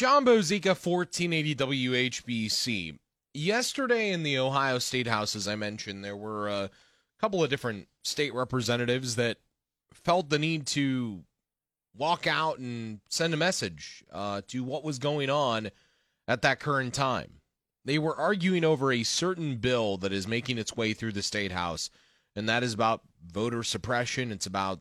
John Bozika, 1480 WHBC. Yesterday in the Ohio State House, as I mentioned, there were a couple of different state representatives that felt the need to walk out and send a message uh, to what was going on at that current time. They were arguing over a certain bill that is making its way through the state house, and that is about voter suppression. It's about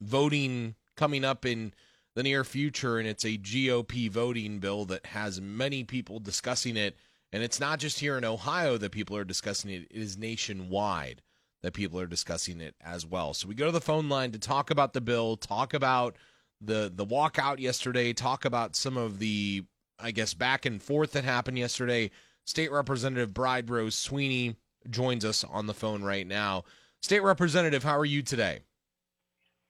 voting coming up in the near future, and it's a GOP voting bill that has many people discussing it. And it's not just here in Ohio that people are discussing it, it is nationwide that people are discussing it as well. So we go to the phone line to talk about the bill, talk about the the walkout yesterday, talk about some of the I guess back and forth that happened yesterday. State Representative Bride Rose Sweeney joins us on the phone right now. State Representative, how are you today?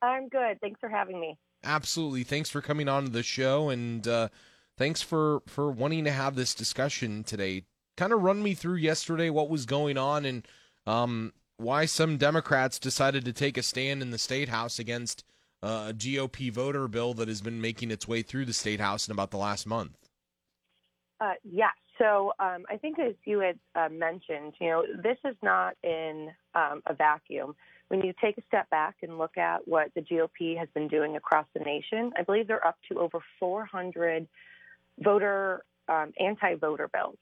I'm good. Thanks for having me. Absolutely. Thanks for coming on to the show and uh, thanks for for wanting to have this discussion today. Kind of run me through yesterday what was going on and um, why some Democrats decided to take a stand in the state house against uh, a GOP voter bill that has been making its way through the state house in about the last month. Uh, yeah. So um, I think as you had uh, mentioned, you know, this is not in um, a vacuum when you take a step back and look at what the GOP has been doing across the nation, I believe they're up to over 400 voter um, anti-voter bills.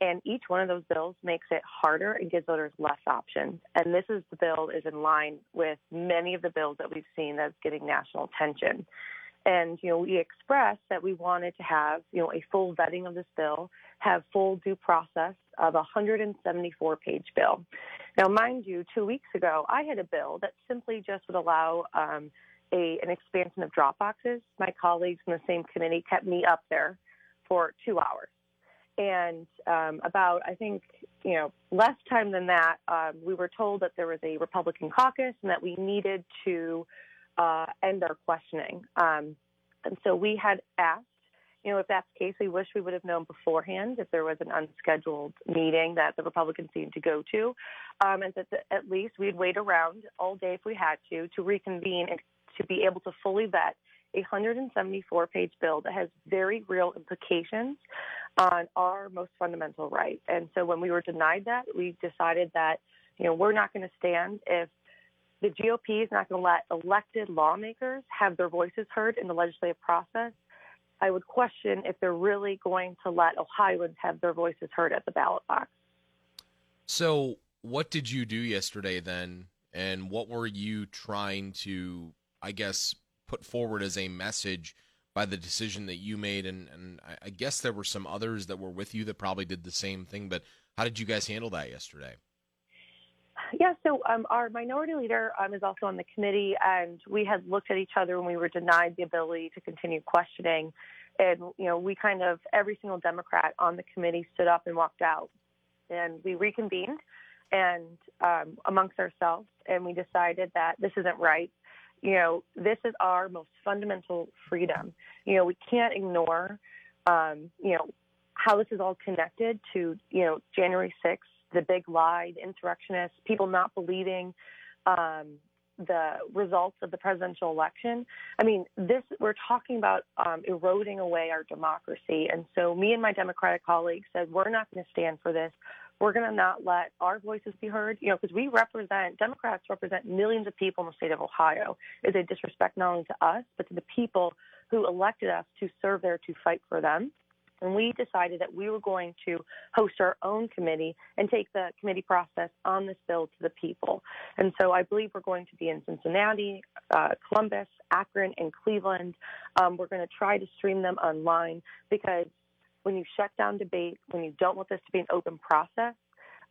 And each one of those bills makes it harder and gives voters less options. And this is the bill is in line with many of the bills that we've seen that's getting national attention. And, you know, we expressed that we wanted to have, you know, a full vetting of this bill, have full due process of a 174 page bill. Now, mind you, two weeks ago, I had a bill that simply just would allow um, a, an expansion of drop boxes. My colleagues in the same committee kept me up there for two hours. And um, about, I think, you know, less time than that, um, we were told that there was a Republican caucus and that we needed to uh, end our questioning. Um, and so we had asked, you know, if that's the case, we wish we would have known beforehand if there was an unscheduled meeting that the Republicans seemed to go to, um, and that the, at least we'd wait around all day if we had to to reconvene and to be able to fully vet a 174 page bill that has very real implications on our most fundamental right. And so when we were denied that, we decided that, you know, we're not going to stand if the GOP is not going to let elected lawmakers have their voices heard in the legislative process. I would question if they're really going to let Ohioans have their voices heard at the ballot box. So, what did you do yesterday then? And what were you trying to, I guess, put forward as a message by the decision that you made? And, and I guess there were some others that were with you that probably did the same thing, but how did you guys handle that yesterday? Yeah, so um, our minority leader um, is also on the committee, and we had looked at each other when we were denied the ability to continue questioning. And, you know, we kind of, every single Democrat on the committee stood up and walked out. And we reconvened and um, amongst ourselves, and we decided that this isn't right. You know, this is our most fundamental freedom. You know, we can't ignore, um, you know, how this is all connected to, you know, January 6th the big lie, the insurrectionists, people not believing um, the results of the presidential election. I mean, this we're talking about um, eroding away our democracy. And so, me and my Democratic colleagues said we're not going to stand for this. We're going to not let our voices be heard. You know, because we represent Democrats represent millions of people in the state of Ohio. Is a disrespect not only to us but to the people who elected us to serve there to fight for them. And we decided that we were going to host our own committee and take the committee process on this bill to the people. And so I believe we're going to be in Cincinnati, uh, Columbus, Akron, and Cleveland. Um, we're going to try to stream them online because when you shut down debate, when you don't want this to be an open process,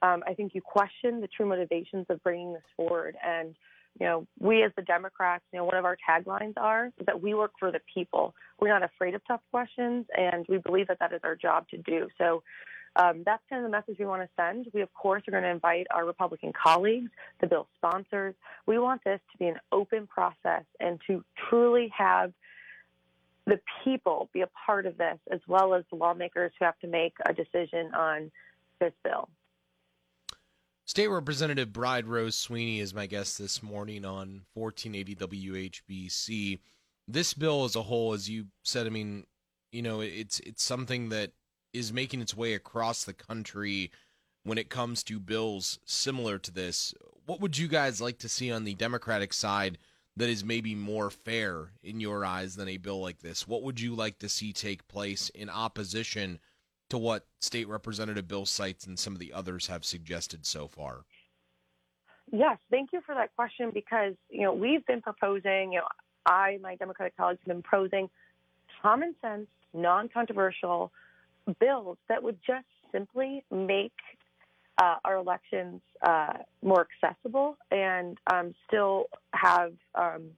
um, I think you question the true motivations of bringing this forward. And You know, we as the Democrats, you know, one of our taglines are that we work for the people. We're not afraid of tough questions, and we believe that that is our job to do. So um, that's kind of the message we want to send. We, of course, are going to invite our Republican colleagues, the bill sponsors. We want this to be an open process and to truly have the people be a part of this, as well as the lawmakers who have to make a decision on this bill. State Representative Bride Rose Sweeney is my guest this morning on 1480 WHBC. This bill as a whole, as you said, I mean, you know, it's it's something that is making its way across the country when it comes to bills similar to this. What would you guys like to see on the Democratic side that is maybe more fair in your eyes than a bill like this? What would you like to see take place in opposition to what State Representative Bill Seitz and some of the others have suggested so far? Yes, thank you for that question because you know we've been proposing, you know, I, my Democratic colleagues have been proposing common sense, non-controversial bills that would just simply make uh, our elections uh, more accessible and um, still have um,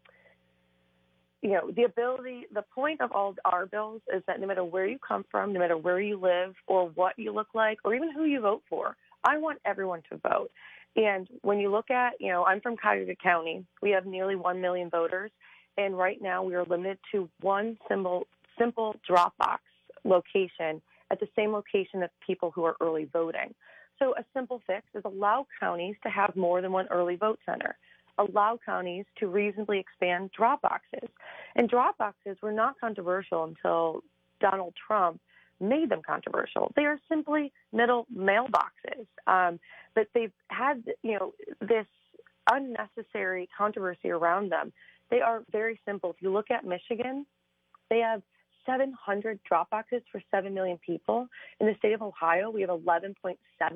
you know, the ability, the point of all our bills is that no matter where you come from, no matter where you live or what you look like or even who you vote for, I want everyone to vote. And when you look at, you know, I'm from Cuyahoga County. We have nearly 1 million voters. And right now we are limited to one simple, simple drop box location at the same location as people who are early voting. So a simple fix is allow counties to have more than one early vote center allow counties to reasonably expand drop boxes. And drop boxes were not controversial until Donald Trump made them controversial. They are simply middle mailboxes, um, but they've had you know this unnecessary controversy around them. They are very simple. If you look at Michigan, they have 700 drop boxes for 7 million people. In the state of Ohio, we have 11.7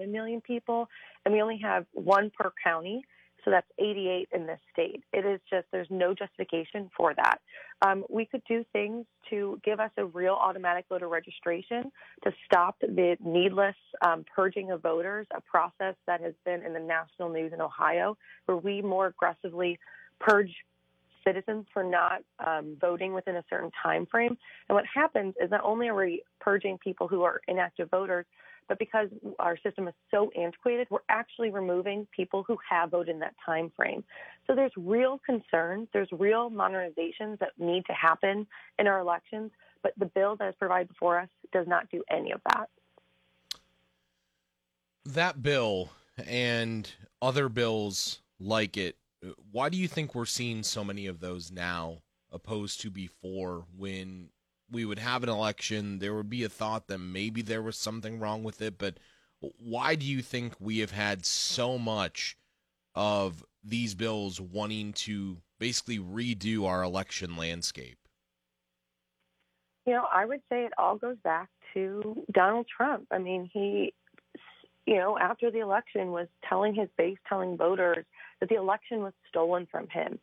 million people, and we only have one per county. So that's 88 in this state. It is just, there's no justification for that. Um, we could do things to give us a real automatic voter registration to stop the needless um, purging of voters, a process that has been in the national news in Ohio, where we more aggressively purge citizens for not um, voting within a certain time frame. And what happens is not only are we purging people who are inactive voters, but because our system is so antiquated, we're actually removing people who have voted in that time frame. So there's real concerns, there's real modernizations that need to happen in our elections, but the bill that is provided before us does not do any of that. That bill and other bills like it, why do you think we're seeing so many of those now opposed to before when we would have an election, there would be a thought that maybe there was something wrong with it. But why do you think we have had so much of these bills wanting to basically redo our election landscape? You know, I would say it all goes back to Donald Trump. I mean, he, you know, after the election was telling his base, telling voters that the election was stolen from him,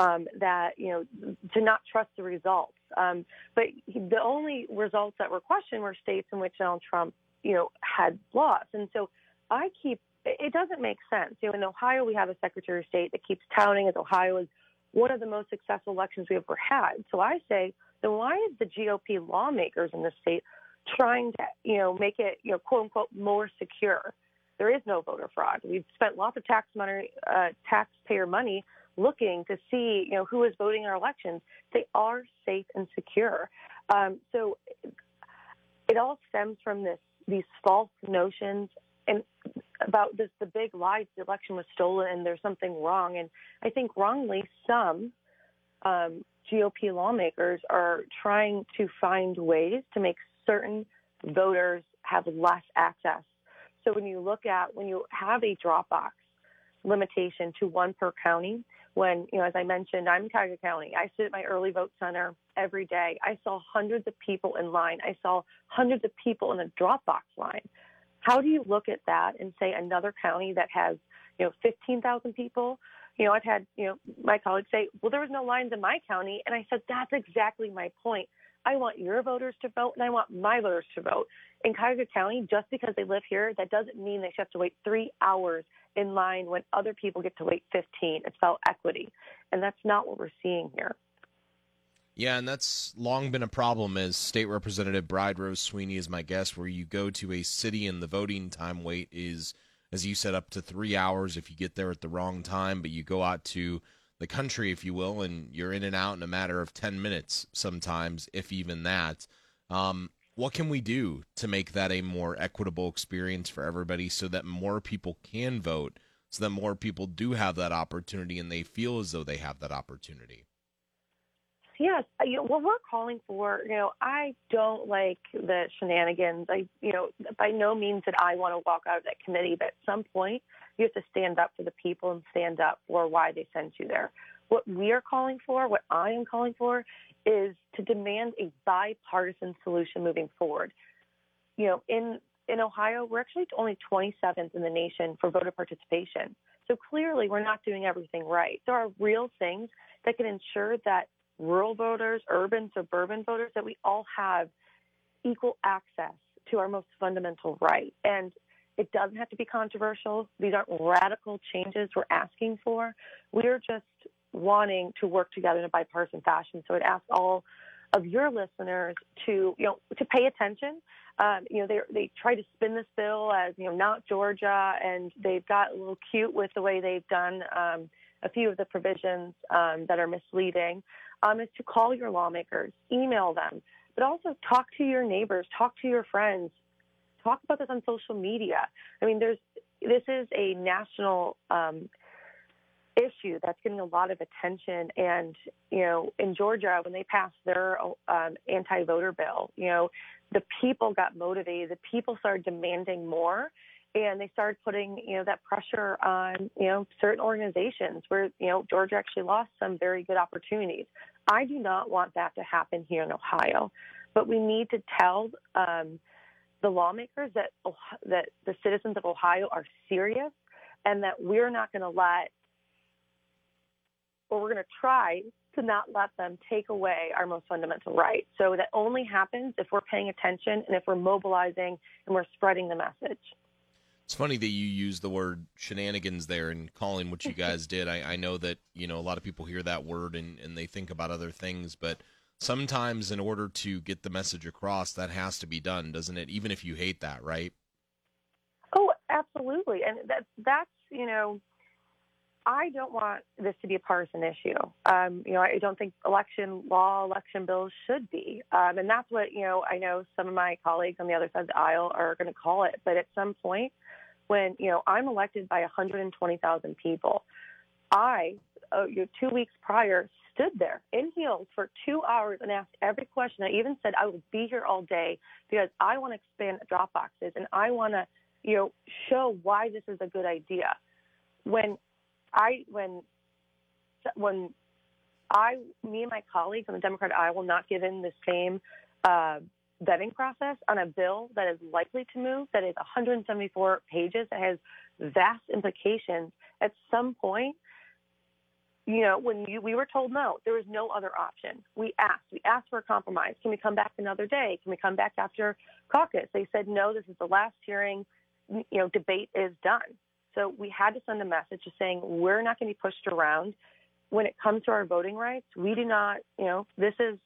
um, that, you know, to not trust the results. Um, but the only results that were questioned were states in which Donald Trump, you know, had lost. And so I keep, it doesn't make sense. You know, in Ohio, we have a Secretary of State that keeps touting as Ohio is one of the most successful elections we've ever had. So I say, then why is the GOP lawmakers in the state trying to, you know, make it, you know, quote unquote, more secure? There is no voter fraud. We've spent lots of tax money, uh, taxpayer money looking to see, you know, who is voting in our elections, they are safe and secure. Um, so it all stems from this these false notions and about this the big lie the election was stolen and there's something wrong. And I think wrongly some um, GOP lawmakers are trying to find ways to make certain voters have less access. So when you look at when you have a drop box limitation to one per county, when, you know, as I mentioned, I'm in Cuyahoga County. I sit at my early vote center every day. I saw hundreds of people in line. I saw hundreds of people in a drop box line. How do you look at that and say another county that has, you know, 15,000 people? You know, I've had, you know, my colleagues say, well, there was no lines in my county. And I said, that's exactly my point. I want your voters to vote, and I want my voters to vote. In Cuyahoga County, just because they live here, that doesn't mean they should have to wait three hours in line when other people get to wait 15. It's about equity, and that's not what we're seeing here. Yeah, and that's long been a problem as State Representative Bride Rose Sweeney is my guest, where you go to a city and the voting time wait is, as you said, up to three hours if you get there at the wrong time, but you go out to the country, if you will, and you're in and out in a matter of 10 minutes sometimes, if even that. Um, what can we do to make that a more equitable experience for everybody so that more people can vote, so that more people do have that opportunity and they feel as though they have that opportunity? Yes, uh, you know, what we're calling for, you know, I don't like the shenanigans. I, you know, by no means that I want to walk out of that committee, but at some point you have to stand up for the people and stand up for why they sent you there. What we are calling for, what I am calling for, is to demand a bipartisan solution moving forward. You know, in in Ohio, we're actually only 27th in the nation for voter participation. So clearly, we're not doing everything right. There are real things that can ensure that rural voters, urban, suburban voters, that we all have equal access to our most fundamental right. And it doesn't have to be controversial. These aren't radical changes we're asking for. We're just wanting to work together in a bipartisan fashion. So I'd ask all of your listeners to, you know, to pay attention. Um, you know, they they try to spin this bill as you know not Georgia, and they've got a little cute with the way they've done um, a few of the provisions um, that are misleading um, is to call your lawmakers, email them, but also talk to your neighbors, talk to your friends, talk about this on social media. I mean, there's this is a national um, issue that's getting a lot of attention. And you know, in Georgia, when they passed their um, anti-voter bill, you know, the people got motivated. The people started demanding more and they started putting you know that pressure on you know certain organizations where you know Georgia actually lost some very good opportunities. I do not want that to happen here in Ohio, but we need to tell um, the lawmakers that that the citizens of Ohio are serious and that we're not going to let or we're going to try to not let them take away our most fundamental right. So that only happens if we're paying attention and if we're mobilizing and we're spreading the message. It's funny that you use the word shenanigans there and calling what you guys did. I, I know that you know a lot of people hear that word and, and they think about other things, but sometimes in order to get the message across, that has to be done, doesn't it? Even if you hate that, right? Oh, absolutely, and that's that's you know, I don't want this to be a partisan issue. Um, you know, I don't think election law, election bills should be, um, and that's what you know. I know some of my colleagues on the other side of the aisle are going to call it, but at some point when you know I'm elected by 120,000 people. I, uh, you know, two weeks prior, stood there in heels for two hours and asked every question. I even said I will be here all day because I want to expand drop boxes and I want to, you know, show why this is a good idea. When I when when I, me and my colleagues on the Democrat I will not give in the same uh, vetting process on a bill that is likely to move, that is 174 pages, that has vast implications, at some point, you know, when you, we were told no, there was no other option. We asked. We asked for a compromise. Can we come back another day? Can we come back after caucus? They said no. This is the last hearing. You know, debate is done. So we had to send a message just saying we're not going to be pushed around. When it comes to our voting rights, we do not. You know, this is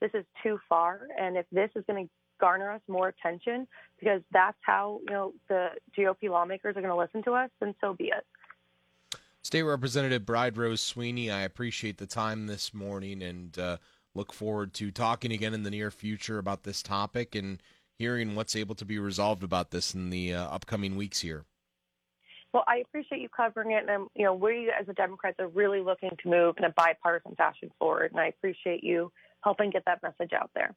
this is too far. And if this is going to garner us more attention because that's how you know the GOP lawmakers are going to listen to us, then so be it. State Representative Bride Rose Sweeney, I appreciate the time this morning and uh, look forward to talking again in the near future about this topic and hearing what's able to be resolved about this in the uh, upcoming weeks here. Well, I appreciate you covering it, and you know we as a Democrats are really looking to move in a bipartisan fashion forward, and I appreciate you helping get that message out there.